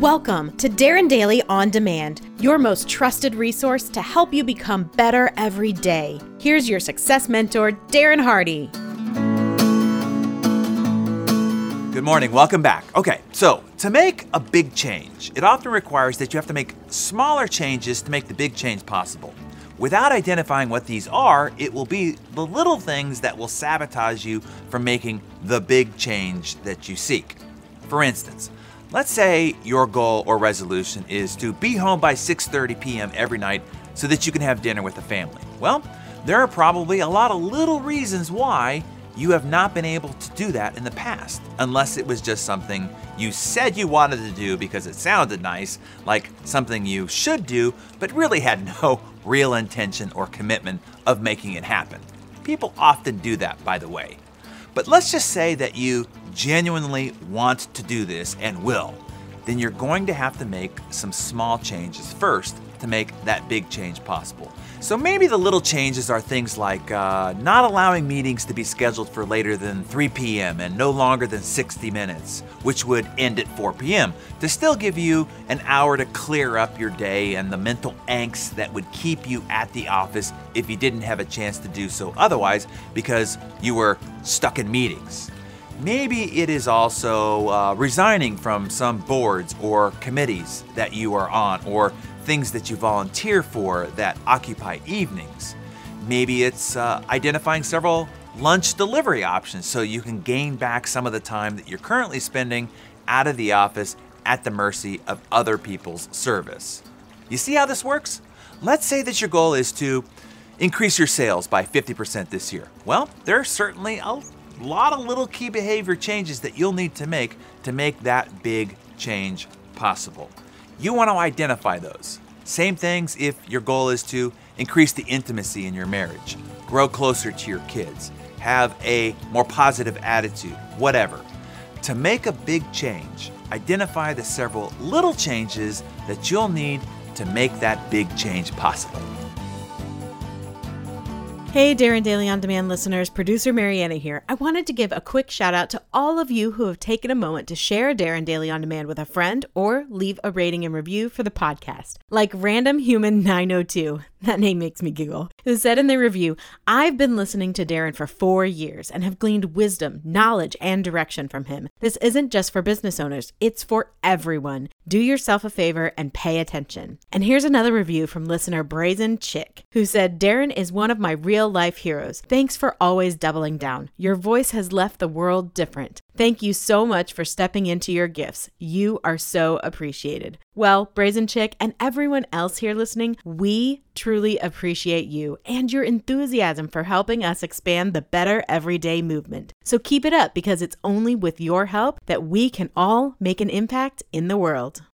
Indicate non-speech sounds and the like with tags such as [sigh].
Welcome to Darren Daily On Demand, your most trusted resource to help you become better every day. Here's your success mentor, Darren Hardy. Good morning, welcome back. Okay, so to make a big change, it often requires that you have to make smaller changes to make the big change possible. Without identifying what these are, it will be the little things that will sabotage you from making the big change that you seek. For instance, let's say your goal or resolution is to be home by 6:30 p.m. every night so that you can have dinner with the family. Well, there are probably a lot of little reasons why you have not been able to do that in the past, unless it was just something you said you wanted to do because it sounded nice, like something you should do, but really had [laughs] no real intention or commitment of making it happen. People often do that, by the way. But let's just say that you genuinely want to do this and will, then you're going to have to make some small changes first to make that big change possible. So maybe the little changes are things like uh, not allowing meetings to be scheduled for later than 3 p.m. and no longer than 60 minutes, which would end at 4 p.m., to still give you an hour to clear up your day and the mental angst that would keep you at the office if you didn't have a chance to do so otherwise because you were stuck in meetings. Maybe it is also uh, resigning from some boards or committees that you are on, or things that you volunteer for that occupy evenings. Maybe it's uh, identifying several lunch delivery options so you can gain back some of the time that you're currently spending out of the office at the mercy of other people's service. You see how this works? Let's say that your goal is to increase your sales by 50% this year. Well, there are certainly a lot of little key behavior changes that you'll need to make to make that big change possible. You want to identify those. Same things if your goal is to increase the intimacy in your marriage, grow closer to your kids, have a more positive attitude, whatever. To make a big change, identify the several little changes that you'll need to make that big change possible. Hey, Darren Daily On Demand listeners, producer Mariana here. I wanted to give a quick shout out to all of you who have taken a moment to share Darren Daily On Demand with a friend or leave a rating and review for the podcast. Like Random Human 902, [laughs] that name makes me giggle, who said in the review, I've been listening to Darren for four years and have gleaned wisdom, knowledge, and direction from him. This isn't just for business owners, it's for everyone. Do yourself a favor and pay attention. And here's another review from listener Brazen Chick, who said, Darren is one of my real life heroes. Thanks for always doubling down. Your voice has left the world different. Thank you so much for stepping into your gifts. You are so appreciated. Well, Brazen Chick and everyone else here listening, we truly appreciate you and your enthusiasm for helping us expand the Better Everyday movement. So keep it up because it's only with your help that we can all make an impact in the world.